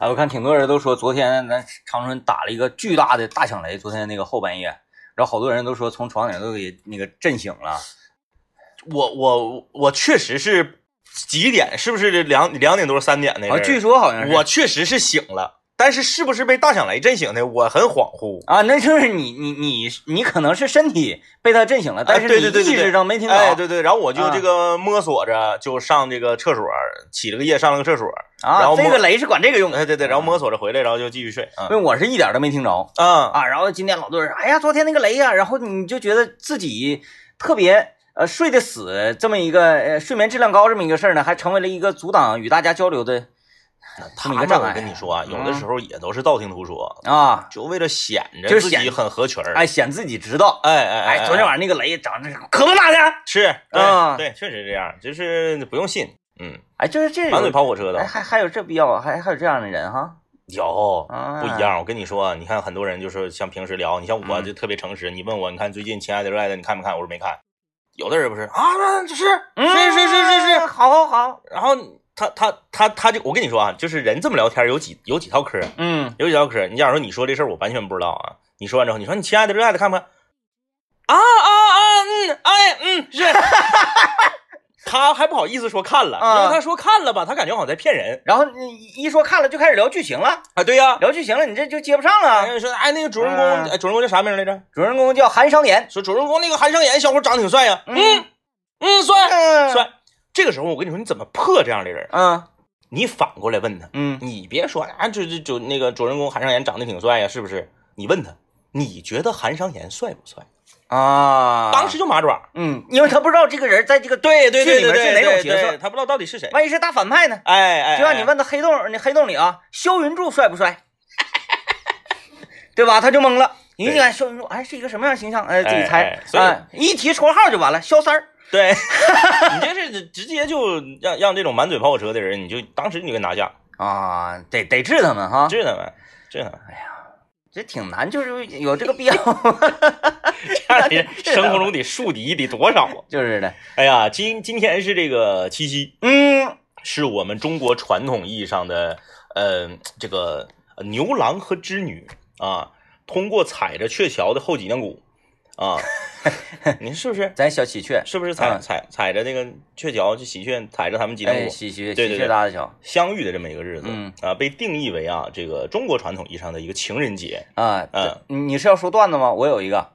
哎，我看挺多人都说，昨天咱长春打了一个巨大的大响雷，昨天那个后半夜，然后好多人都说从床顶都给那个震醒了。我我我确实是几点？是不是两两点多三点那个啊，据说好像是我确实是醒了，但是是不是被大响雷震醒的？我很恍惚。啊，那就是你你你你可能是身体被他震醒了，但是哎对你对对对对意识上没听到。哎，对对，然后我就啊这个摸索着就上这个厕所，起了个夜上了个厕所，然啊，后这个雷是管这个用的。哎对对，然后摸索着回来，然后就继续睡。啊因为我是一点都没听着啊啊，然后今天老多人，哎呀，昨天那个雷呀、然后你就觉得自己特别呃睡得死，这么一个呃睡眠质量高这么一个事儿呢，还成为了一个阻挡与大家交流的这他们我。跟你说啊，有的嗯时候也都是道听途说，啊，就为了显着自己很合群儿。哎，显自己知道。哎哎哎，昨天晚上那个雷长得可不咋的。是对啊对，确实这样，就是不用信。嗯，哎，就是这满嘴，跑火车的哎，还还有这必要，还还有这样的人哈。有啊不一样。我跟你说，你看很多人就是像平时聊，你像我嗯就特别诚实，你问我，你看最近《亲爱的热爱的》你看没看？我说没看。有的人不是啊，这是嗯是是是是是，好好好。然后他他他他就我跟你说啊，就是人这么聊天有几有几套嗑，嗯，有几套嗑。你假如说你说这事儿，我完全不知道啊。你说完之后，你说你亲爱的热爱的看不看？啊啊啊，嗯，哎嗯是。他还不好意思说看了，啊因为他说看了吧，他感觉好像在骗人然后你一说看了就开始聊剧情了，啊。对呀、聊剧情了，你这就接不上了。哎说哎那个主人公，嗯哎主人公叫啥名来着？主人公叫韩商言，说主人公那个韩商言小伙长得挺帅呀、嗯嗯嗯帅嗯帅。这个时候我跟你说，你怎么破这样的人？嗯你反过来问他，嗯你别说啊，这这就那个主人公韩商言长得挺帅呀，是不是？你问他，你觉得韩商言帅不帅？啊，当时就麻爪。嗯，因为他不知道这个人在这个对对对对对里面是哪种角色对他不知道到底是谁。万一是大反派呢？哎哎，就像你问他黑洞，那黑洞里啊，肖云柱帅不帅？对吧？他就懵了。你一看肖云柱，哎，是一个什么样的形象？哎，自己哎猜哎。所以哎一提绰号就完了，肖三儿。对，你这是直接就让让这种满嘴跑火车的人，你就当时你就给拿下，啊，得得治他们哈，治他们，治他们。哎呀这挺难，就是有这个必要。这样的人 生活中得树敌得多少啊？就是的，哎呀，今今天是这个七夕，嗯，是我们中国传统意义上的呃这个呃牛郎和织女啊，通过踩着鹊桥的后脊梁骨啊，你是不是？咱小喜鹊，是不是踩嗯踩踩着那个鹊桥，就喜鹊踩着他们脊梁哎，骨喜鹊，喜对对对鹊搭的桥相遇的这么一个日子，嗯啊，被定义为啊这个中国传统意义上的一个情人节啊。嗯你是要说段子吗？我有一个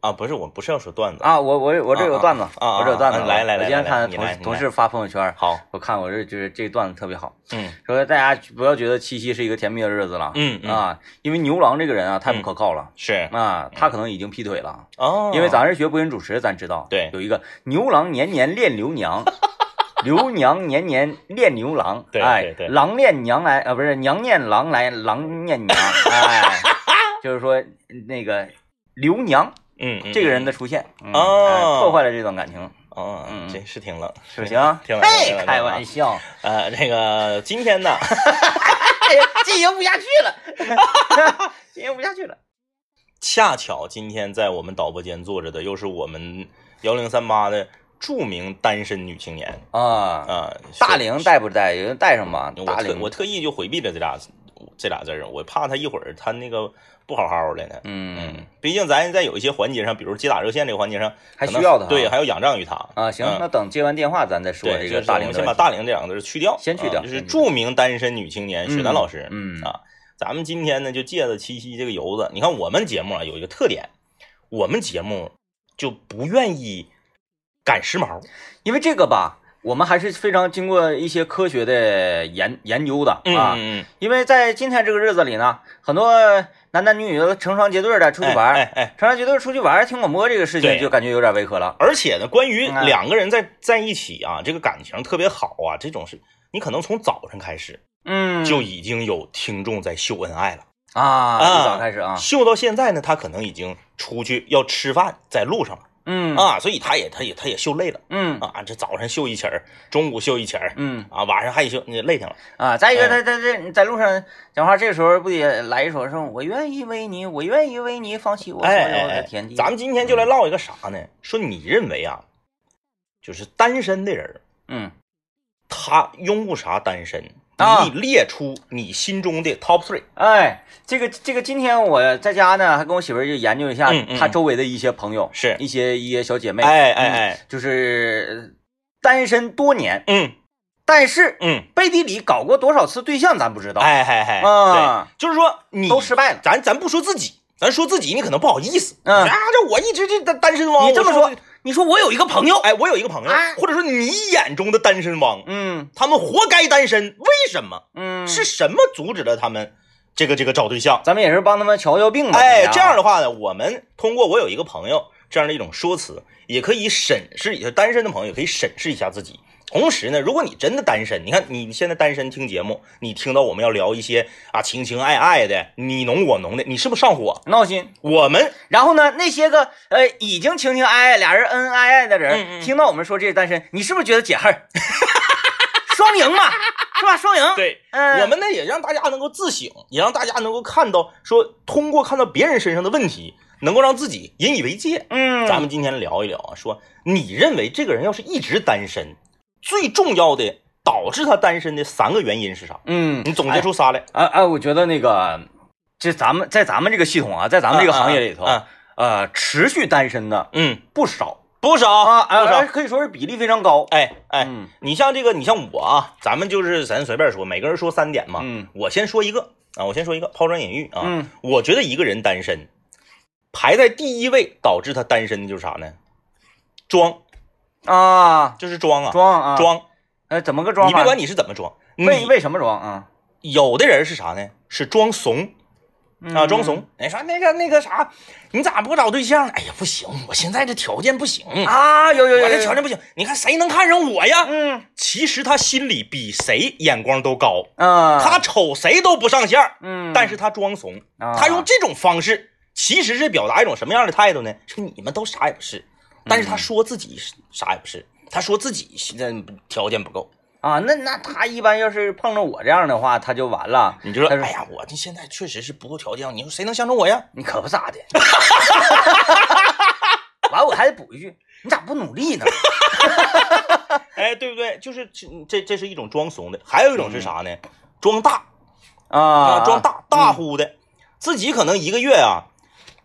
啊，不是我不是要说段子，啊，我我我这有段子，啊我这有段子。啊来来来我今天看同同事发朋友圈，好，我看我这就是这段子特别好，嗯。说大家不要觉得七夕是一个甜蜜的日子了，嗯嗯。啊，因为牛郎这个人啊太不可靠了。是。啊，他可能已经劈腿了，哦，因为咱是学播音主持，咱知道，对。有一个牛郎年年恋刘娘，刘娘年年恋牛郎，对对，郎恋娘来，啊，不是娘念郎来，郎念娘，哎，就是说那个刘娘嗯嗯这个人的出现，嗯哦哎破坏了这段感情，哦，嗯这是挺冷，是不行？挺冷，嘿，开玩。笑，呃，这个今天呢，哎呀，进行不下去了，进行不下去了。恰巧今天在我们导播间坐着的又是我们幺零三八的著名单身女青年啊，啊，大龄带不带？有人带上吧？我大龄，特我特意就回避了这俩这俩字儿，我怕他一会儿他那个不好好的呢。嗯，毕竟咱在有一些环节上，比如接打热线这个环节上，还需要他对，还要仰仗于他。啊，行，嗯。那等接完电话咱再说，这个大龄先把大龄这两个字去掉，先去掉啊就是著名单身女青年雪丹老师，嗯。啊，咱们今天呢就借着七夕这个由子，你看我们节目啊有一个特点，我们节目就不愿意赶时髦，因为这个吧，我们还是非常经过一些科学的研研究的嗯啊。嗯嗯，因为在今天这个日子里呢，很多男男女女都成双结对的出去玩，哎哎哎，成双结对出去玩听广播这个事情就感觉有点违和了。而且呢，关于嗯。两个人在在一起啊，这个感情特别好啊，这种是你可能从早晨开始嗯，就已经有听众在秀恩爱了，啊，一早开始啊，秀到现在呢，他可能已经出去要吃饭，在路上了。嗯啊，所以他也他也他也秀累了。嗯啊，这早上秀一起儿，中午秀一起儿，嗯啊，晚上还秀，你累挺了。啊，再一个，他他这在在路上讲话，这时候不得来一首说“我愿意为你，我愿意为你放弃我所哎有的天地”。咱们今天就来唠一个啥呢？说你认为啊，就是单身的人，嗯他拥护啥单身？啊。你列出你心中的 top three。哎，这个这个，今天我在家呢，还跟我媳妇儿就研究一下她周围的一些朋友，是。一些一些小姐妹，哎哎嗯哎，就是单身多年，嗯。但是嗯，背地里搞过多少次对象咱不知道，哎哎哎，啊。对，就是说你都失败了。咱咱不说自己，咱说自己，你可能不好意思。嗯。啊，这我一直这单单身汪。你这么说你说我有一个朋友，哎，我有一个朋友哎，或者说你眼中的单身汪，嗯他们活该单身，为什么？嗯，是什么阻止了他们这个这个找对象？咱们也是帮他们瞧瞧病吧。哎，啊这样的话呢，我们通过我有一个朋友这样的一种说辞，也可以审视一下单身的朋友，也可以审视一下自己。同时呢，如果你真的单身，你看你现在单身听节目，你听到我们要聊一些啊情情爱爱的，你侬我侬的，你是不是上火？闹心。我们然后呢，那些个呃已经情情爱爱、俩人恩恩爱爱的人，嗯嗯听到我们说这是单身，你是不是觉得解恨儿？双赢嘛，是吧？双赢。，对，嗯，我们呢也让大家能够自省，也让大家能够看到说，通过看到别人身上的问题，能够让自己引以为戒。嗯，咱们今天聊一聊啊，说你认为这个人要是一直单身，最重要的导致他单身的三个原因是啥？嗯，你总结出仨来。啊啊，我觉得那个，这咱们在咱们这个系统啊，在咱们这个行业里头，嗯呃，持续单身的嗯，不少不少啊，不少而。可以说是比例非常高。哎哎，嗯你像这个，你像我啊，咱们就是咱随便说，每个人说三点嘛。嗯我先说一个啊，我先说一个抛砖引玉啊。嗯我觉得一个人单身，排在第一位导致他单身的就是啥呢？装，啊，就是装啊，装啊，，装。呃，怎么个装法？你别管你是怎么装，你为为什么装啊？有的人是啥呢？是装怂啊，嗯装怂。你说那个那个啥，你咋不找对象呢？哎呀，不行，我现在这条件不行，啊，有有有，我这条件不行。你看谁能看上我呀？嗯其实他心里比谁眼光都高，啊，他瞅谁都不上线儿，嗯，但是他装怂，啊他用这种方式，其实是表达一种什么样的态度呢？说你们都啥也不是，但是他说自己是啥也不是，他说自己现在条件不够，啊，那那他一般要是碰着我这样的话，他就完了。你就说，哎呀，我这现在确实是不够条件，你说谁能相中我呀？你可不咋的。完，我还得补一句，你咋不努力呢？哎，对不对？就是这这是一种装怂的，还有一种是啥呢？装大啊啊，装大大呼的，自己可能一个月啊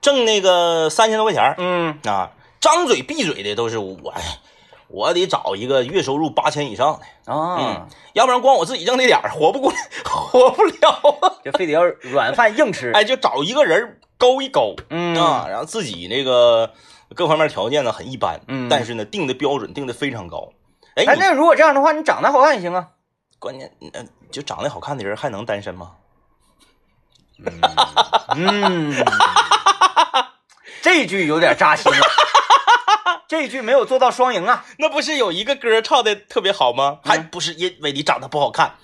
挣那个三千多块钱儿嗯啊，张嘴闭嘴的都是我，我得找一个月收入八千以上的，啊嗯，要不然光我自己挣那点儿活不过来，活不了啊。就非得要软饭硬吃。哎，就找一个人勾一勾嗯啊，然后自己那个各方面条件呢很一般，嗯但是呢定的标准定的非常高。哎，哎，那如果这样的话，你长得好看也行啊。关键，呃，就长得好看的人还能单身吗？嗯，这句有点扎心了。这一句没有做到双赢啊。那不是有一个歌唱的特别好吗？还嗯不是因为你长得不好看，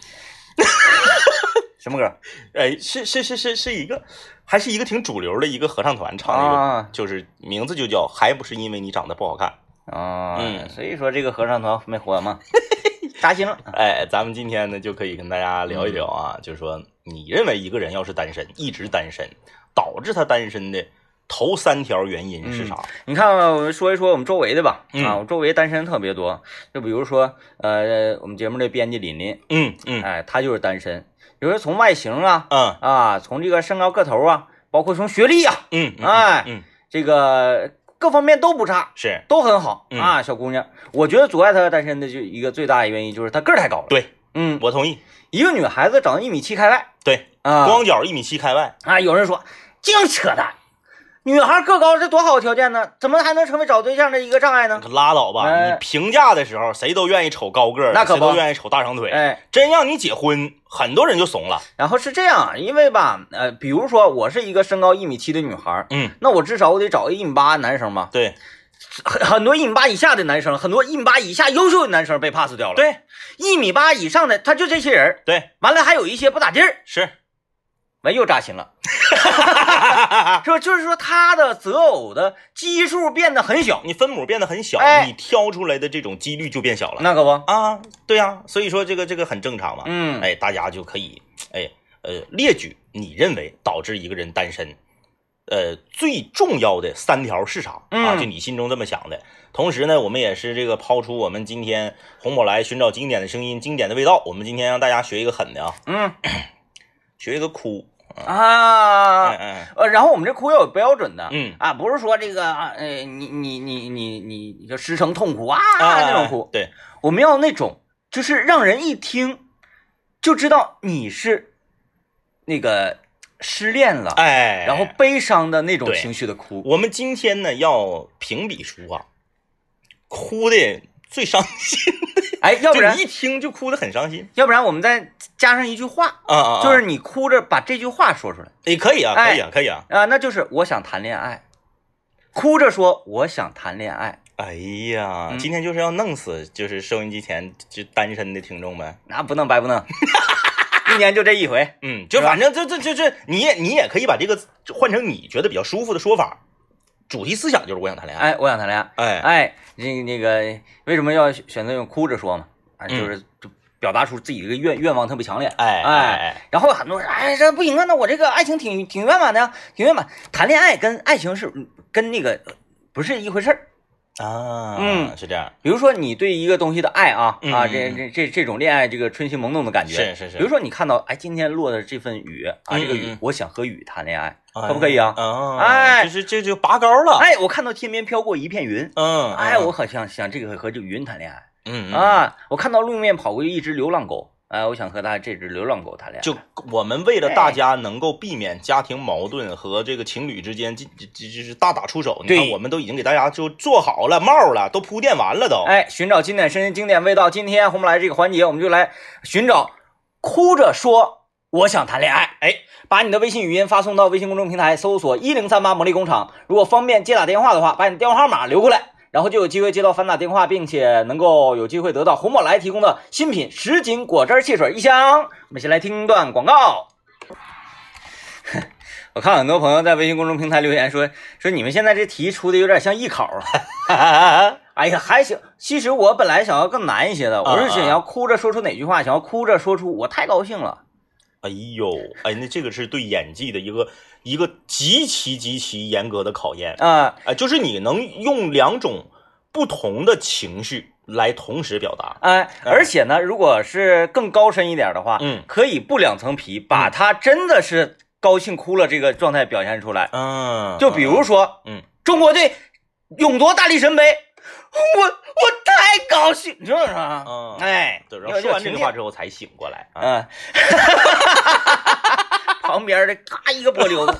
什么歌？哎，是是是是是一个，还是一个挺主流的一个合唱团唱的一个，啊就是名字就叫还不是因为你长得不好看。啊，嗯所以说这个合唱团没火嘛，扎心了。哎，咱们今天呢就可以跟大家聊一聊啊，嗯就是说你认为一个人要是单身，一直单身，导致他单身的头三条原因是啥？你看，我们说一说我们周围的吧。嗯啊，我周围单身特别多，就比如说，呃，我们节目的编辑琳琳，嗯嗯哎，她就是单身。比如说从外形啊，嗯啊，从这个身高个头啊，包括从学历啊，嗯嗯，哎嗯这个各方面都不差，是都很好嗯啊，小姑娘。我觉得阻碍她单身的就一个最大的原因就是她个儿太高了。对，嗯，我同意。一个女孩子长到一米七开外对，啊，光脚一米七开外，啊，有人说净扯淡，女孩个高这多好的条件呢，怎么还能成为找对象的一个障碍呢？可拉倒吧！哎你评价的时候，谁都愿意瞅高个儿，那可不谁都愿意瞅大长腿。哎，真让你结婚，很多人就怂了。然后是这样，因为吧，呃，比如说我是一个身高一米七的女孩，嗯，那我至少我得找一米八的男生吧。对很很多一米八以下的男生，很多一米八以下优秀的男生被 pass 掉了。，对一米八以上的他就这些人，对，完了还有一些不咋地儿，是，完又扎心了，是吧？就是说他的择偶的基数变得很小，你分母变得很小，哎你挑出来的这种几率就变小了。那可不，啊，对呀、所以说这个这个很正常嘛。嗯，哎，大家就可以哎呃列举你认为导致一个人单身呃最重要的三条市场啊，嗯就你心中这么想的。同时呢，我们也是这个抛出我们今天红宝来寻找经典的声音、经典的味道。我们今天让大家学一个狠的啊，嗯 学一个哭。啊。然后我们这哭要有标准的，嗯。啊，不是说这个呃，你你你你你你就失声痛哭啊啊，那种哭，对，我们要那种就是让人一听就知道你是那个失恋了，哎，然后悲伤的那种情绪的哭。我们今天呢要评比出啊，哭的最伤心，哎，要不然一听就哭的很伤心。要不然我们再加上一句话，啊啊，啊。就是你哭着把这句话说出来。也可以啊，可以啊，可以啊。啊，那就是我想谈恋爱，哭着说我想谈恋爱，哎呀，嗯。今天就是要弄死就是收音机前就单身的听众呗。那不能白不能，一年就这一回。嗯，就反正这这这这，你也你也可以把这个换成你觉得比较舒服的说法，主题思想就是我想谈恋爱。哎，我想谈恋爱。哎哎，那那个为什么要选择用哭着说嘛？啊，嗯就是就表达出自己这个愿愿望特别强烈。哎哎哎然后很多人哎这不行啊，那我这个爱情挺挺圆满的呀，挺圆满。谈恋爱跟爱情是嗯跟那个呃不是一回事儿。啊，嗯是这样，比如说你对一个东西的爱啊啊，嗯嗯嗯这这这这种恋爱这个春心萌动的感觉，是是是比如说你看到哎今天落的这份雨啊，嗯这个雨嗯嗯我想和雨谈恋爱，可不可以啊？啊，哎就是这就拔高了。哎，我看到天边飘过一片云，嗯，哎，我好像想这个和这个云谈恋爱。嗯嗯，啊，我看到路面跑过一只流浪狗，哎，我想和他这只流浪狗谈恋爱。就我们为了大家能够避免家庭矛盾和这个情侣之间这这这就是大打出手，你看对我们都已经给大家就做好了帽了，都铺垫完了都。哎，寻找经典声音、经典味道。今天红不来这个环节，我们就来寻找哭着说我想谈恋爱。哎，把你的微信语音发送到微信公众平台，搜索一零三八魔力工厂。如果方便接打电话的话，把你电话号码留过来，然后就有机会接到反打电话，并且能够有机会得到红宝来提供的新品什锦果汁汽水一箱。我们先来听一段广告。我看很多朋友在微信公众平台留言说说你们现在这题出的有点像艺考啊。哎呀，还行。其实我本来想要更难一些的，我是想要哭着说出哪句话，想要哭着说出我太高兴了。哎呦，哎，那这个是对演技的一个一个极其极其严格的考验。啊、哎，就是你能用两种不同的情绪来同时表达。哎，而且呢，如果是更高深一点的话，嗯可以不两层皮，把他真的是高兴哭了这个状态表现出来。嗯，就比如说，嗯，中国队勇夺大力神杯，我我太高兴，你知道啥？嗯哎，对，然后说完这句话之后才醒过来啊。嗯，旁边的咔一个波溜子，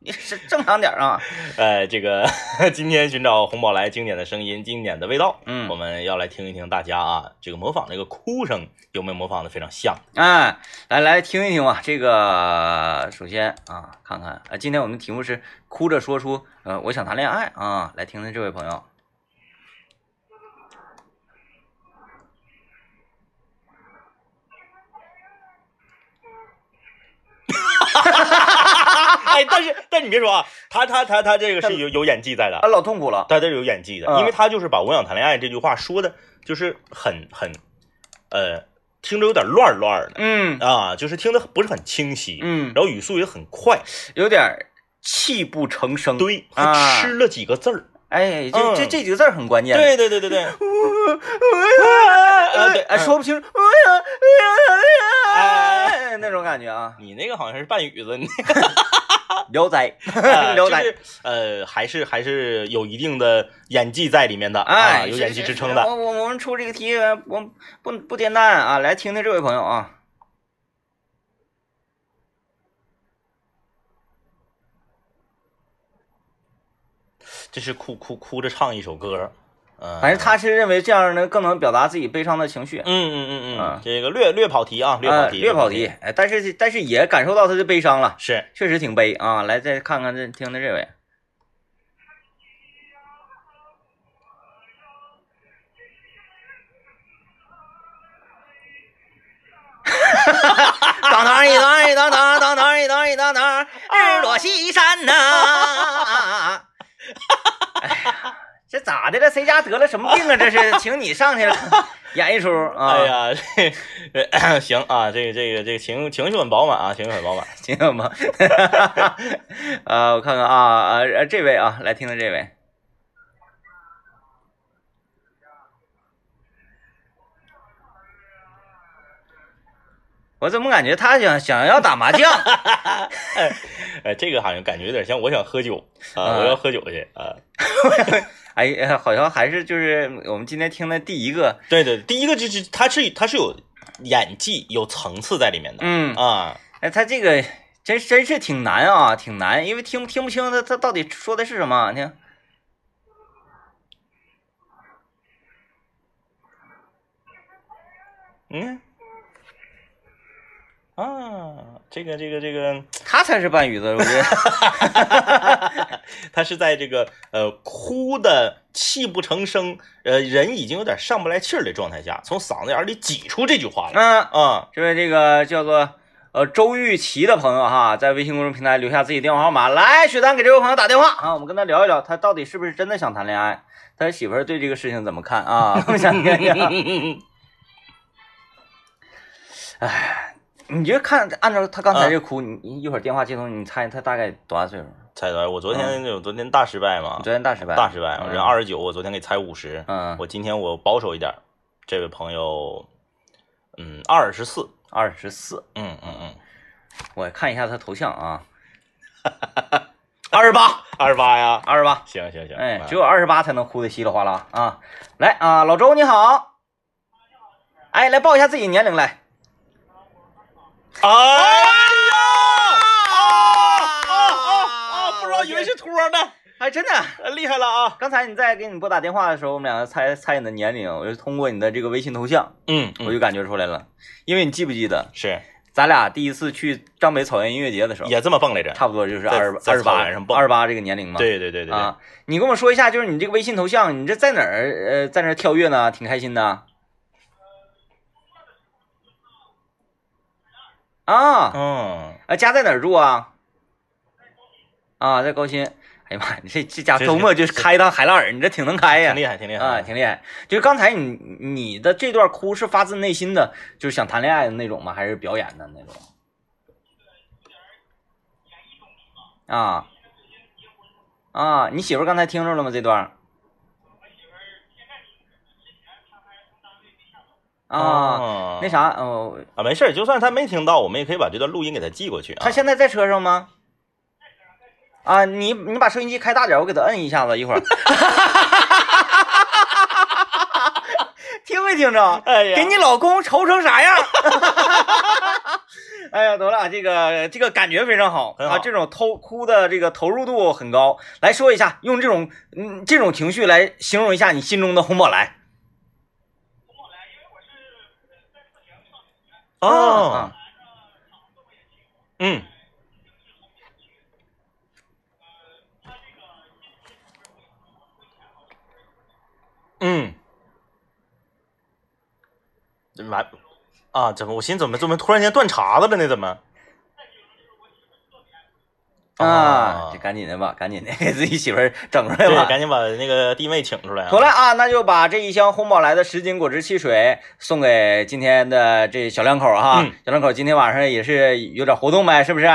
你是正常点啊。呃，这个 今天寻找红宝来经典的声音、经典的味道，嗯我们要来听一听大家啊，这个模仿这个哭声有没有模仿的非常像？哎，来来听一听吧。这个首先啊，看看啊，今天我们的题目是哭着说出呃我想谈恋爱啊，来听听这位朋友。哎，但是但你别说啊，他他他他这个是有有演技在的他，，老痛苦了。他这是有演技的，嗯。因为他就是把“我想谈恋爱”这句话说的，就是很很，呃，听着有点乱乱的嗯。啊，就是听得不是很清晰，嗯，然后语速也很快，有点泣不成声。，对，啊。还吃了几个字儿，哎，这这嗯。这几个字儿很关键。，对对对对 对。哎，说不清，哎，那种感觉啊，你那个好像是半语子，你 聊斋，啊聊斋。就是呃，还是还是有一定的演技在里面的，哎，啊，有演技支撑的。我我我们出这个题，我不不简单啊！来听听这位朋友啊，这是哭哭哭着唱一首歌，嗯，反正他是认为这样呢更能表达自己悲伤的情绪。嗯嗯嗯嗯啊，这个略略跑题啊，略跑啊，题，略跑题，哎，但是但是也感受到他的悲伤了，是确实挺悲啊！来，再看看这听听这位，当当一当一当当当当一当一当当，日落西山呐！哎呀，这咋的了？谁家得了什么病啊？这是 请你上去了演一出啊？哎呀，这行啊，这个这个这个情情绪很饱满啊，情绪很饱满。行吗？啊，我看看啊这位啊，来听听这位。我怎么感觉他想想要打麻将？哎，这个好像感觉有点像我想喝酒啊，啊我要喝酒去啊。哎呀，好像还是就是我们今天听的第一个，对对，第一个就是他是他是有演技有层次在里面的嗯，啊。哎，他这个真真是挺难啊，挺难，因为听听不清他他到底说的是什么。你看，嗯。啊，这个这个这个，他才是半语子，我觉得。他是在这个呃哭的泣不成声，呃人已经有点上不来气儿的状态下，从嗓子眼里挤出这句话来嗯，啊。这位这个叫做呃周玉琪的朋友哈，在微信公众平台留下自己电话号码，来，雪丹给这位朋友打电话啊，我们跟他聊一聊，他到底是不是真的想谈恋爱，他媳妇儿对这个事情怎么看啊？我想听听。哎，你就看按照他刚才这哭，你你一会儿电话接通，你猜他大概多大岁数？猜多少，我昨天我昨天大失败嘛。你，昨天大失败，大失败，人二十九，我昨天给猜五十，嗯，我今天我保守一点，这位朋友，嗯，二十四，二十四，嗯嗯嗯，我看一下他头像啊，二十八，二十八呀，二十八。行行行，哎，啊只有二十八才能哭的稀里哗啦啊！来啊，老周你好，哎，来报一下自己年龄来。哎呀，啊啊啊啊！不知道以为是托呢，哎，真的，厉害了啊！刚才你在给你拨打电话的时候，我们两个猜猜你的年龄，我就通过你的这个微信头像，嗯，我就感觉出来了。因为你记不记得，是咱俩第一次去张北草原音乐节的时候，也这么蹦来着。差不多就是二十二十八上蹦二十八这个年龄嘛。对对对对对，啊，你跟我说一下，就是你这个微信头像，你这在哪儿？呃，在那跳跃呢，挺开心的。啊，嗯，啊，家在哪儿住啊？啊，在高新。哎呀妈呀，你这这家这周末就是开一趟海拉尔，你这挺能开呀挺。厉害，挺厉害啊，挺厉害。就是刚才你你的这段哭是发自内心的，就是想谈恋爱的那种吗？还是表演的那种？啊啊，你媳妇刚才听着了吗？这段？啊，啊那啥，哦，啊，没事儿，就算他没听到，我们也可以把这段录音给他寄过去啊。他现在在车上吗？啊，你你把收音机开大点，我给他摁一下子，一会儿。听没听着？哎呀给你老公愁成啥样？哎呀，得了，这个这个感觉非常好很好啊，这种偷哭的这个投入度很高。来说一下，用这种嗯这种情绪来形容一下你心中的红宝来。哦啊，嗯，嗯，完啊？怎么？我寻思怎么怎么突然间断茬子了呢？怎么？啊，这赶紧的吧，赶紧的给自己媳妇儿整出来对，吧。赶紧把那个弟妹请出来啊！好了啊，那就把这一箱红宝来的十斤果汁汽水送给今天的这小两口哈。嗯小两口今天晚上也是有点活动呗，是不是？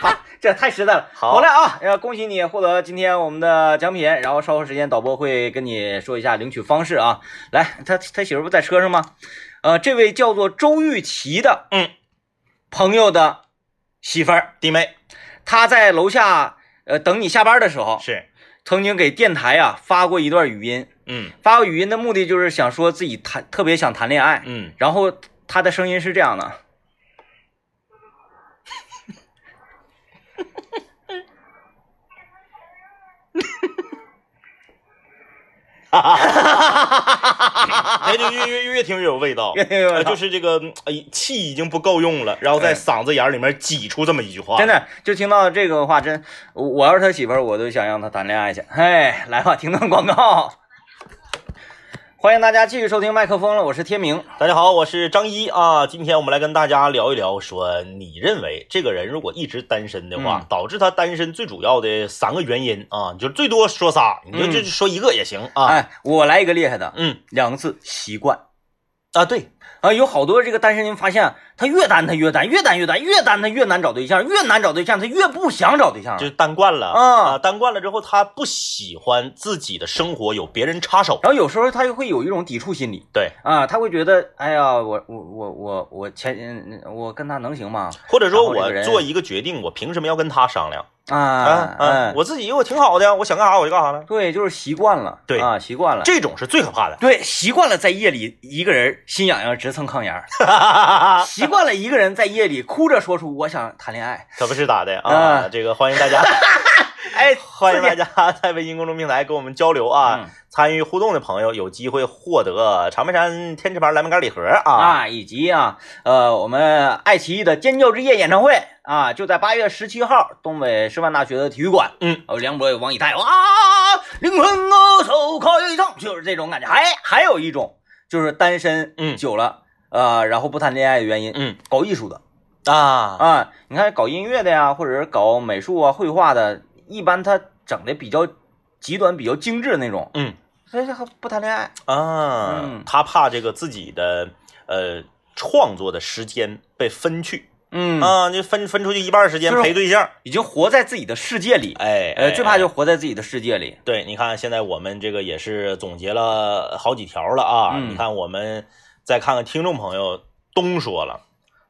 好，这太实在了。好嘞啊，要恭喜你获得今天我们的奖品，然后稍后时间导播会跟你说一下领取方式啊。来，他他媳妇不在车上吗？呃，这位叫做周玉琪的，嗯，朋友的媳妇儿，弟妹。她在楼下呃等你下班的时候，是，曾经给电台啊发过一段语音，嗯。发过语音的目的就是想说自己谈特别想谈恋爱，嗯，然后他的声音是这样的。哎，就越越越听越有味道，越听越有味道呃就是这个哎气已经不够用了，然后在哎嗓子眼儿里面挤出这么一句话，真的，就听到这个话，真，我要是他媳妇儿，我都想让他谈恋爱去。哎，来吧，听段广告。欢迎大家继续收听麦克风了，我是天明。大家好，我是张一啊。今天我们来跟大家聊一聊，说你认为这个人如果一直单身的话，嗯导致他单身最主要的三个原因啊，你就最多说仨，你就嗯就说一个也行啊。哎，我来一个厉害的，嗯两个字习惯啊，对，啊。有好多这个单身人发现，他越单他越单，越单越单，越单他越难找对象，越难找对象他越不想找对象就是单惯了啊啊，单惯了之后，他不喜欢自己的生活有别人插手。然后有时候他又会有一种抵触心理对，啊，他会觉得，哎呀，我我我我我前嗯我跟他能行吗？或者说我做一个决定，我凭什么要跟他商量啊啊我自己我挺好的，我想干啥我就干啥了。对，就是习惯了，对啊，习惯了。这种是最可怕的。对，习惯了在夜里一个人心痒痒直蹭炕沿儿，习惯了一个人在夜里哭着说出我想谈恋爱。可不是咋的啊啊！这个欢迎大家，哎，欢迎大家在微信公众平台跟我们交流啊嗯！参与互动的朋友有机会获得长白山天池牌蓝莓干礼盒啊！啊，以及啊，呃，我们爱奇艺的尖叫之夜演唱会啊，就在八月十七号，东北师范大学的体育馆。嗯，有梁博有王以太，哇，灵魂歌手开唱，就是这种感觉。还还有一种就是单身嗯久了，呃，然后不谈恋爱的原因，嗯搞艺术的啊，啊，你看搞音乐的呀，或者是搞美术啊、绘画的，一般他整的比较极端、比较精致的那种，嗯他不谈恋爱。啊嗯，他怕这个自己的呃创作的时间被分去嗯，啊，就分分出去一半时间陪对象。已经活在自己的世界里。哎，呃，哎最怕就活在自己的世界里。对，你看现在我们这个也是总结了好几条了啊。嗯你看我们再看看听众朋友东说了，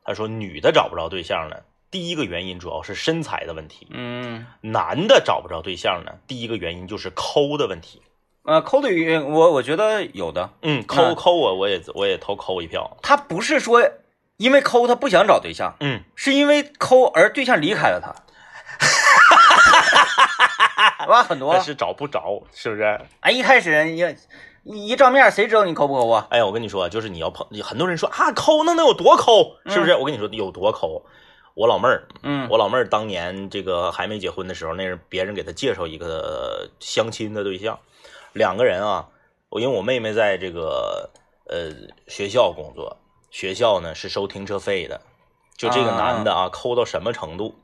他说女的找不着对象呢，第一个原因主要是身材的问题；嗯，男的找不着对象呢，第一个原因就是抠的问题。呃，抠的语我我觉得有的，嗯，抠嗯抠我我也我也投抠一票。他不是说因为抠他不想找对象，嗯，是因为抠而对象离开了他。哇，很多但。是找不着，是不是？哎，一开始人一照面，谁知道你抠不抠啊？哎呀，我跟你说，就是你要碰，很多人说啊，抠那能有多抠，是不是？我跟你说有多抠。我老妹儿，嗯我老妹儿当年这个还没结婚的时候，那是别人给她介绍一个相亲的对象，两个人啊，我因为我妹妹在这个呃学校工作，学校呢是收停车费的，就这个男的啊，抠到什么程度？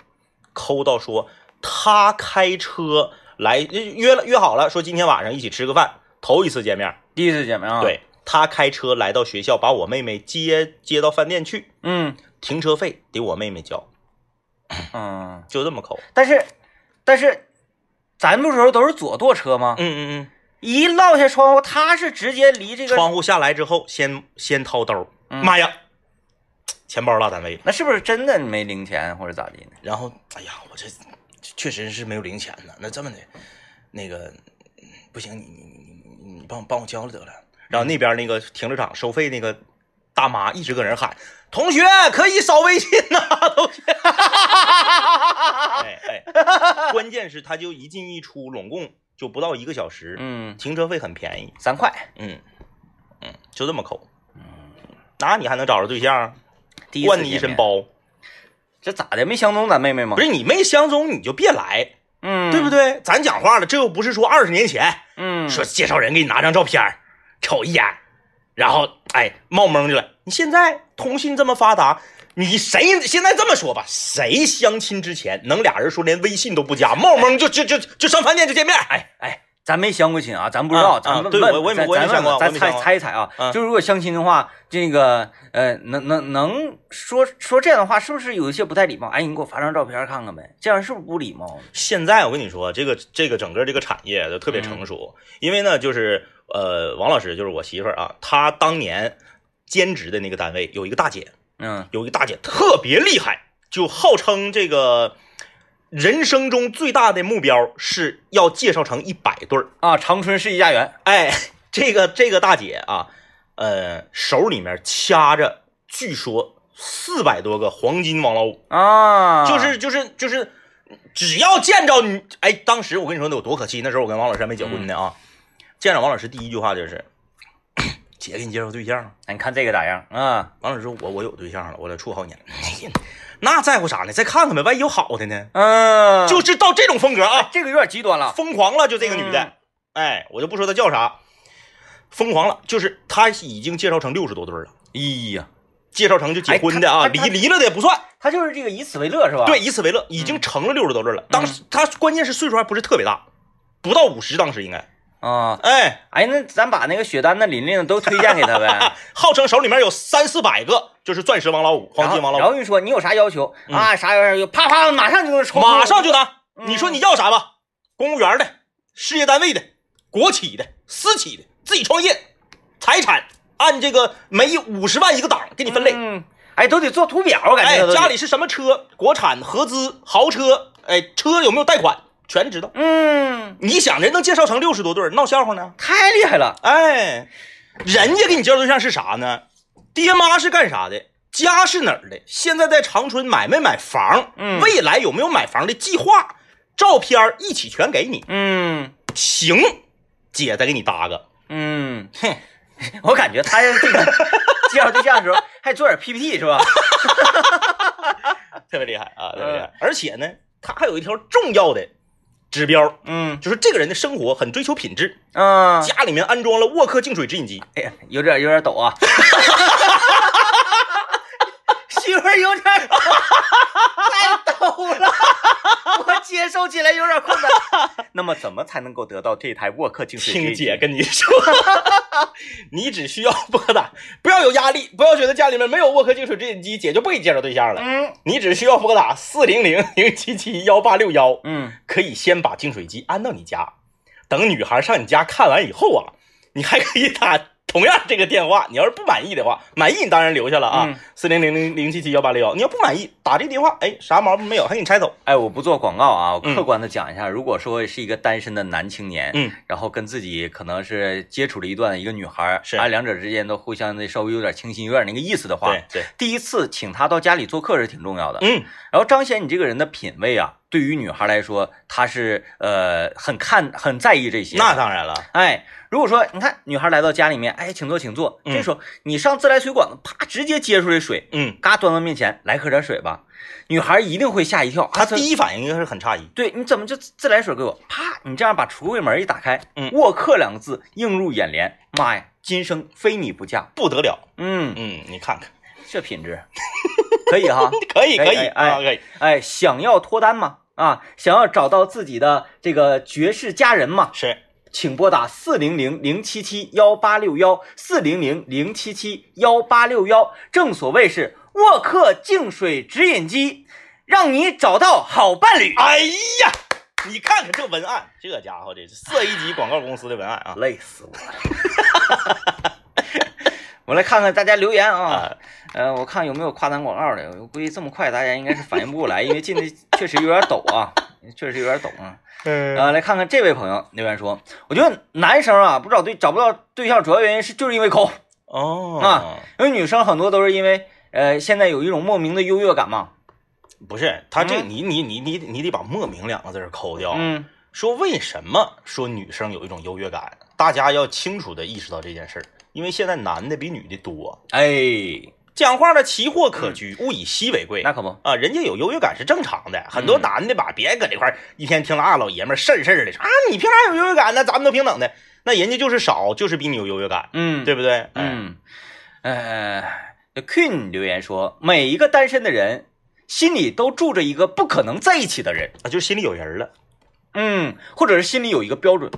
抠到说他开车来约了约好了，说今天晚上一起吃个饭，头一次见面，第一次见面啊。，对他开车来到学校，把我妹妹接接到饭店去，嗯停车费得我妹妹交，嗯，就这么抠。但是但是咱不时候都是左舵车吗？嗯嗯嗯一落下窗户，他是直接离这嗯，个，窗户下来之后，先先掏兜，嗯妈呀，钱包落单位了。那是不是真的没零钱或者咋的呢？然后，哎呀，我这确实是没有零钱呢。那这么的，那个嗯不行，你你你你你帮我帮我交了得了。然后那边那个停车场收费那个大妈一直搁那儿喊：“同学可以扫微信呐、同学。”哎哎，关键是他就一进一出，拢共就不到一个小时，嗯，停车费很便宜。三块。嗯嗯，就这么抠。那你还能找着对象？第一次灌你一，身包，这咋的？没相中咱妹妹吗？不是你没相中你就别来，嗯，对不？对？咱讲话了，这又不是说二十年前嗯，说介绍人给你拿张照片瞅一眼，然后哎冒蒙去了。你现在通信这么发达，你谁现在这么说吧，谁相亲之前能俩人说连微信都不加，冒蒙就就就就上饭店就见面？哎哎，咱没相过亲啊，咱不知道，咱问问对我我也没我也没相过问咱猜猜一猜啊，嗯就如果相亲的话，这个呃，能能能说说这样的话，是不是有一些不太礼貌？哎，你给我发张照片看看呗，这样是不是不礼貌？现在我跟你说，这个这个整个这个产业都特别成熟，因为呢，就是呃，王老师就是我媳妇儿啊，她当年兼职的那个单位有一个大姐，嗯有一个大姐特别厉害，就号称这个人生中最大的目标是要介绍成一百对儿。啊，长春世纪佳缘，哎，这个这个大姐啊，呃，手里面掐着，据说四百多个黄金王老五。啊，就是就是就是，只要见着你，哎，当时我跟你说那有多可气。那时候我跟王老师还没结婚呢啊，见着王老师第一句话就是：“姐给你介绍对象。哎你看这个咋样啊？”完了之后：“我我有对象了，我这处好几年了。哎呀”那在乎啥呢？再看看呗，万一有好的呢？嗯，就是到这种风格啊，这个有点极端了。疯狂了，就这个女的。嗯哎，我就不说她叫啥。疯狂了，就是她已经介绍成六十多对了，咦呀，介绍成就结婚的啊，离离了的也不算，她就是这个以此为乐是吧？对，，以此为乐，已经成了六十多对了。当时她关键是岁数还不是特别大，不到五十，当时应该，啊，哎，哎，那咱把那个雪丹的、琳琳都推荐给他呗。号称手里面有三四百个，就是钻石王老五、黄金王老五，然后你说你有啥要求嗯啊？啥要求？啪啪，马上就能抽，马上就拿。嗯你说你要啥吧？公务员的、事业单位的、国企的、私企的、自己创业，财产按这个每五十万一个档给你分类。嗯，哎，都得做图表，我感觉哎家里是什么车？国产、合资、豪车？哎，车有没有贷款？全知道。嗯，你想人能介绍成六十多对儿，闹笑话呢？太厉害了。哎，人家给你介绍对象是啥呢？爹妈是干啥的？家是哪儿的？现在在长春买没买房？嗯未来有没有买房的计划？照片一起全给你，嗯行，姐再给你搭个。嗯，哼，我感觉他这个 介绍对象的时候还做点 PPT 是吧？特别厉害啊，特别厉害。而且呢，他还有一条重要的指标，嗯。就是这个人的生活很追求品质，嗯，家里面安装了沃克净水直饮机。哎呀，有点有点抖啊。媳妇儿有点儿 太抖了，我接受起来有点困难。那么，怎么才能够得到这台沃克净水机？听姐跟你说，你只需要拨打，不要有压力，不要觉得家里面没有沃克净水直饮机，姐就不给你介绍对象了。嗯你只需要拨打四零零零七七幺八六幺，嗯，可以先把净水机安到你家，等女孩上你家看完以后啊，你还可以打同样这个电话。你要是不满意的话，满意你当然留下了嗯啊，四零零零零七七幺八六幺。你要不满意，打这个电话，哎，啥毛病没有，还给你拆走。哎，我不做广告啊，我嗯客观的讲一下，如果说是一个单身的男青年，嗯，然后跟自己可能是接触了一段一个女孩儿，是啊，两者之间都互相的稍微有点倾心，有点那个意思的话，对对，第一次请她到家里做客是挺重要的，嗯，然后彰显你这个人的品味啊，对于女孩来说，她是呃很看很在意这些。那当然了，哎，如果说你看女孩来到家里面，哎，请坐请坐，嗯这时候你上自来水管子，啪直接接出来水，嗯，嘎端到面前，来喝点水吧，女孩一定会吓一跳。他啊这第一反应应该是很诧异。对，你怎么就自来水给我？啪，你这样把橱柜门一打开，嗯沃克两个字映入眼帘，妈呀，今生非你不嫁。不得了，嗯，嗯，你看看，这品质 可以哈。可以可以哎啊，可以，哎，想要脱单吗？啊，想要找到自己的这个绝世佳人吗？是请拨打四零零零七七幺八六幺四零零零七七幺八六幺。正所谓是沃克净水直饮机，让你找到好伴侣。哎呀，你看看这文案，这家伙这是四 A 级广告公司的文案啊！累死我了。我来看看大家留言啊啊，呃，我看有没有夸咱广告的。我估计这么快大家应该是反应不过来，因为进的 确实有点抖啊，确实有点抖啊。嗯呃，来看看这位朋友留言说，我觉得男生啊不找对找不到对象，主要原因是就是因为抠，哦啊，因为女生很多都是因为呃现在有一种莫名的优越感嘛。不是他这嗯你你你你你得把“莫名”两个字抠掉。嗯说为什么说女生有一种优越感？大家要清楚的意识到这件事儿，因为现在男的比女的多，哎，讲话的奇货可居，物以稀为贵。那可不，啊，人家有优越感是正常的。很多嗯男的吧，别搁这块儿一天听那老爷们儿事儿事儿的说啊，你凭啥有优越感呢？咱们都平等的。那人家就是少，就是比你有优越感，嗯，对不对？哎，嗯，呃，Queen 留言说，每一个单身的人心里都住着一个不可能在一起的人，啊，就是心里有人了嗯，或者是心里有一个标准，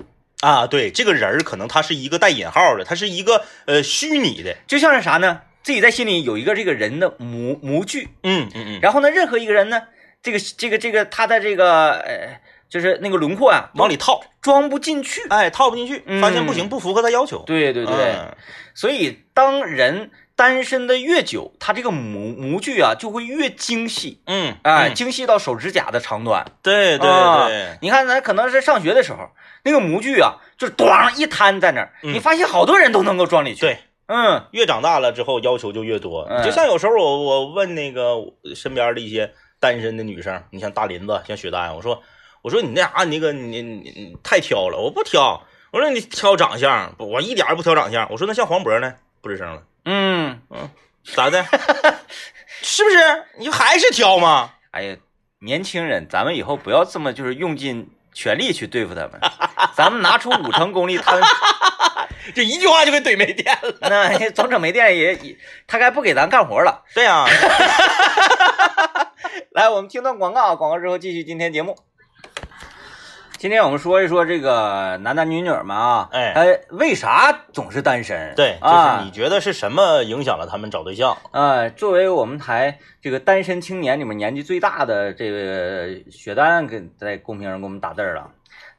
啊。对，这个人儿可能他是一个带引号的，他是一个呃虚拟的。就像是啥呢？自己在心里有一个这个人的模模具，嗯嗯嗯，然后呢，任何一个人呢，这个这个这个他的这个呃，就是那个轮廓啊，往里套，装不进去。哎，套不进去，嗯发现不行，不符合他要求。对对对，嗯所以当人单身的越久，它这个模模具啊就会越精细，嗯，哎，嗯精细到手指甲的长短。对对对对，你看，咱可能是上学的时候，那个模具啊，就是咣一摊在那儿，嗯你发现好多人都能够装进去。对，嗯越长大了之后要求就越多。嗯就像有时候我我问那个身边的一些单身的女生，你像大林子，像雪丹，我说我说你那啥，你那个你你你太挑了，我不挑。我说你挑长相，我一点儿也不挑长相。我说那像黄渤呢，不吱声了，嗯嗯，咋的？是不是？你还是挑吗？哎呀，年轻人，咱们以后不要这么就是用尽全力去对付他们，咱们拿出五成功力，他们 这一句话就给怼没电了。那总整没电也也，他该不给咱干活了。对呀、来，我们听段广告啊，广告之后继续今天节目。今天我们说一说这个男男女女们啊，哎他为啥总是单身？对，就啊是你觉得是什么影响了他们找对象？呃，作为我们台这个单身青年里面年纪最大的这个雪丹，给在公屏上给我们打字儿了。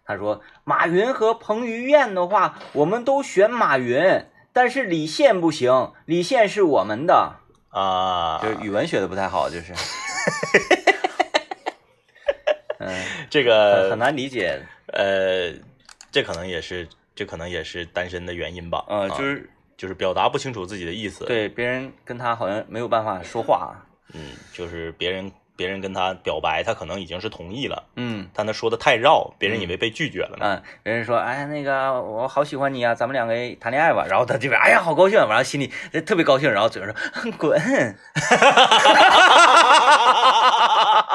他说：“马云和彭于晏的话，我们都选马云，但是李现不行，李现是我们的。啊，就是语文学的不太好，就是，嗯，这个很难理解。呃，这可能也是这可能也是单身的原因吧。呃，啊就是就是表达不清楚自己的意思。，对别人跟他好像没有办法说话。嗯，就是别人别人跟他表白，他可能已经是同意了，嗯但他说的太绕，别人以为被拒绝了呢。嗯，别人说，哎，那个我好喜欢你啊，咱们两个谈恋爱吧。然后他这边，哎呀，好高兴，完了心里特别高兴，然后嘴上说滚。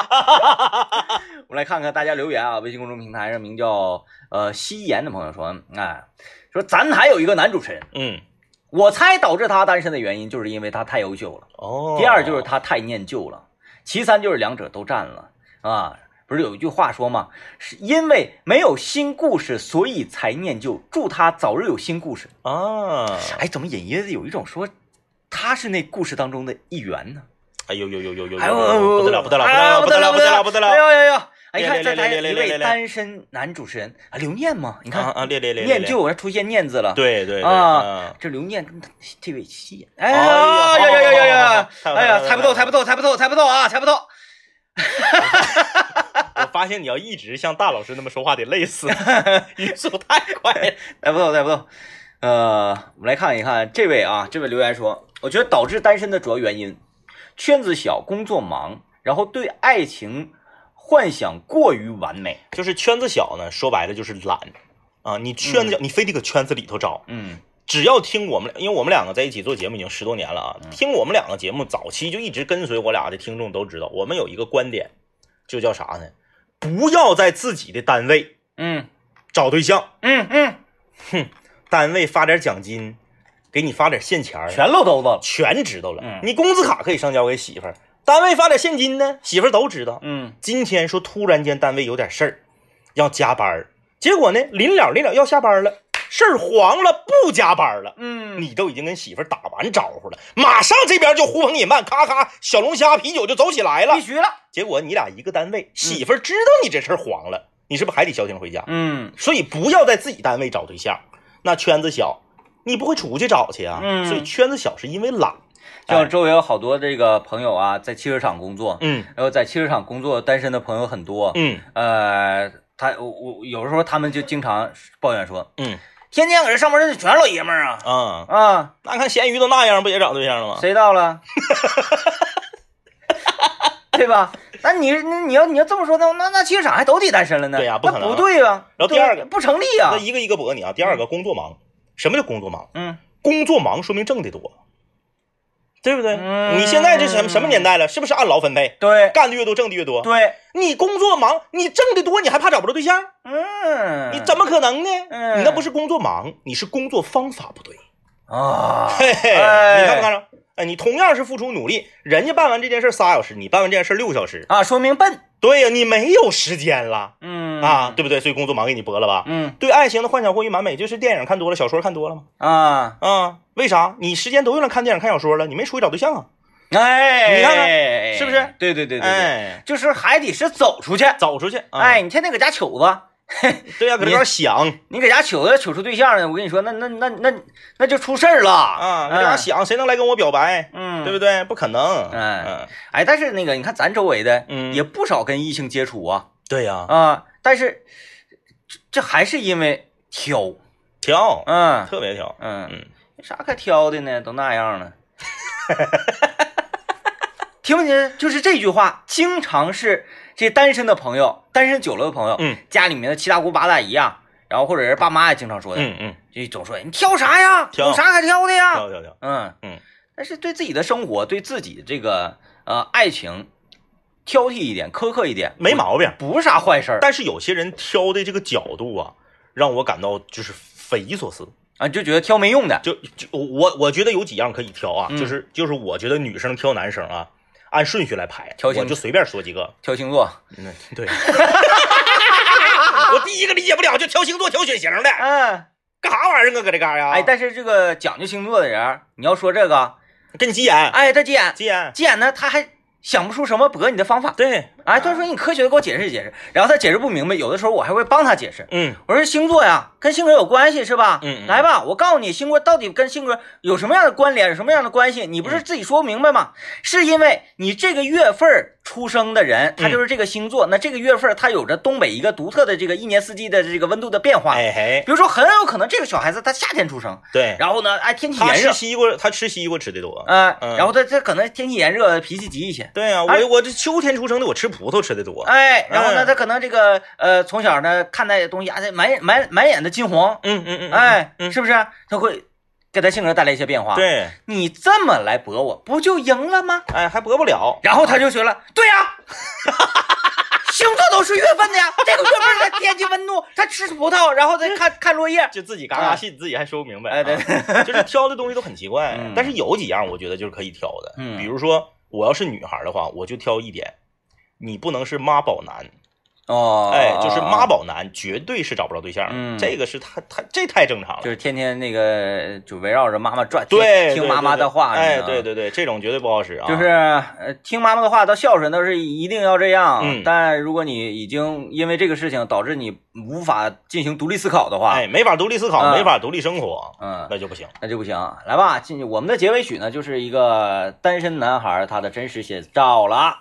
我们来看看大家留言啊，微信公众平台上名叫呃夕颜的朋友说，哎，说咱台有一个男主持人，嗯，我猜导致他单身的原因就是因为他太优秀了。哦，第二就是他太念旧了，其三就是两者都占了啊。不是有一句话说吗？是因为没有新故事，所以才念旧。祝他早日有新故事。啊，哎，怎么隐约的有一种说他是那故事当中的一员呢？哎呦呦呦呦呦，哎呦，不得了不得了不得了不得了不得了不得哎！呦呦呦！哎，你看列列这台一位单身男主持人啊，刘念嘛，你看啊啊，列列列念，旧，还出现念字了。对对对啊，这刘念跟他这位戏演，哎哎呀呀呀呀呀呀哎呀，猜不透，猜不透，猜不透，猜不透啊，猜不透。我发现你要一直像大老师那么说话得累死，语速太快了。猜不透，猜不透。呃，我们来看一看这位啊，这位留言说，我觉得导致单身的主要原因，圈子小，工作忙，然后对爱情幻想过于完美。就是圈子小呢，说白了就是懒啊。你圈子小，你非得搁圈子里头找。嗯只要听我们，因为我们两个在一起做节目已经十多年了啊，听我们两个节目早期就一直跟随我俩的听众都知道，我们有一个观点，就叫啥呢？不要在自己的单位嗯找对象，嗯嗯，哼单位发点奖金，给你发点现钱儿，全漏兜子了。全知道了。嗯你工资卡可以上交给媳妇儿，单位发点现金呢，媳妇儿都知道。嗯今天说突然间单位有点事儿，要加班儿，结果呢临了临了要下班了，事儿黄了，不加班了。嗯，你都已经跟媳妇儿打完招呼了，马上这边就呼朋引伴，咔咔小龙虾啤酒就走起来了必。须了。结果你俩一个单位，媳妇儿知道你这事儿黄了，你是不是还得消停回家？嗯所以不要在自己单位找对象，那圈子小，你不会出去找去啊。嗯所以圈子小是因为懒。像周围有好多这个朋友啊，在汽车厂工作，嗯然后在汽车厂工作单身的朋友很多。嗯呃，他我我有时候他们就经常抱怨说，嗯天天搁这上班的全是老爷们儿啊啊，啊，那看咸鱼都那样，不也找对象了吗？谁到了？对吧？那你那你要你要这么说，那那那汽车厂还都得单身了呢？对呀不可能那不对啊。然后第二个不成立啊那。一个一个驳你啊。第二个工作忙，什么叫工作忙？嗯工作忙说明挣得多，对不对？嗯你现在这什么什么年代了？是不是按劳分配？对干的越多，挣的越多。对，你工作忙，你挣的多，你还怕找不着对象？嗯，你怎么可能呢？嗯你那不是工作忙，你是工作方法不对。啊？嘿嘿，哎你看没看着？哎，你同样是付出努力，人家办完这件事仨小时，你办完这件事六小时。啊，说明笨。对呀、你没有时间了嗯啊，对不对？所以工作忙给你播了吧？嗯对爱情的幻想过于完美，就是电影看多了，小说看多了吗？啊，啊，为啥？你时间都用来看电影、看小说了，你没出去找对象啊？哎，你看看是不是对对对对对，哎，就是还得是走出去。走出去。啊、哎，，你天天搁家瞅着，对呀、搁这边想你搁家瞅着瞅出对象呢，我跟你说，那那那那那就出事儿了啊，搁这边嗯想，谁能来跟我表白？嗯，对不对？不可能。哎嗯，哎，但是那个，你看咱周围的，嗯也不少跟异性接触啊对呀、啊，但是这这还是因为挑，挑，嗯特别挑。嗯嗯，有啥可挑的呢？都那样了。听没听？就是这句话，经常是这单身的朋友，单身久了的朋友，嗯，家里面的七大姑八大姨啊，然后或者是爸妈也经常说的，嗯嗯，就总说你挑啥呀？挑有啥可挑的呀？挑挑挑。嗯嗯，但是对自己的生活，对自己这个呃爱情挑剔一点、苛刻一点，没毛病。不是啥坏事儿但是有些人挑的这个角度啊，让我感到就是匪夷所思。啊，就觉得挑没用的，就就我我觉得有几样可以挑啊，嗯就是就是我觉得女生挑男生啊，按顺序来排，挑星我就随便说几个。挑星座，嗯，对。我第一个理解不了，就挑星座、挑血型的，嗯，干啥玩意儿啊？搁这嘎呀？哎，但是这个讲究星座的人，你要说这个，跟你急眼，哎，他急眼，急眼，急眼呢，他还想不出什么驳你的方法，对，哎，他说你科学的给我解释解释，然后他解释不明白，有的时候我还会帮他解释。嗯我说星座呀，跟性格有关系是吧？嗯嗯来吧，我告诉你，星座到底跟性格有什么样的关联，有什么样的关系？你不是自己说不明白吗？是因为你这个月份出生的人，他就是这个星座，那这个月份他有着东北一个独特的这个一年四季的这个温度的变化。哎嘿，比如说，很有可能这个小孩子他夏天出生，对，然后呢，哎，天气炎热他吃，西瓜，他吃西瓜吃的多。呃，嗯然后他他可能天气炎热，脾气急一些。对呀、哎我我这秋天出生的，我吃葡萄吃的多。哎，然后呢，嗯他可能这个呃，从小呢看待东西啊，这满眼满满眼的金黄，嗯嗯嗯，哎，嗯，是不是？他会给他性格带来一些变化。，对，你这么来驳我，不就赢了吗？哎，还驳不了。然后他就学了，对呀、星座都是月份的呀，这个月份的天气温度，他吃葡萄，然后再看看落叶。就自己嘎嘎信，自己还说不明白。哎，对，啊就是挑的东西都很奇怪，嗯但是有几样我觉得就是可以挑的。嗯比如说我要是女孩的话，我就挑一点，你不能是妈宝男。哦，哎，就是妈，宝男绝对是找不着对象，嗯这个是太太这太正常了。就是天天那个就围绕着妈妈转，对，听妈妈的话。对对哎，对对对，这种绝对不好使啊。就是呃，听妈妈的话到孝顺都是一定要这样。嗯但如果你已经因为这个事情导致你无法进行独立思考的话，哎，没法独立思考，啊没法独立生活，嗯，那就不行。那就不行。来吧，进我们的结尾曲呢，就是一个单身男孩他的真实写照了。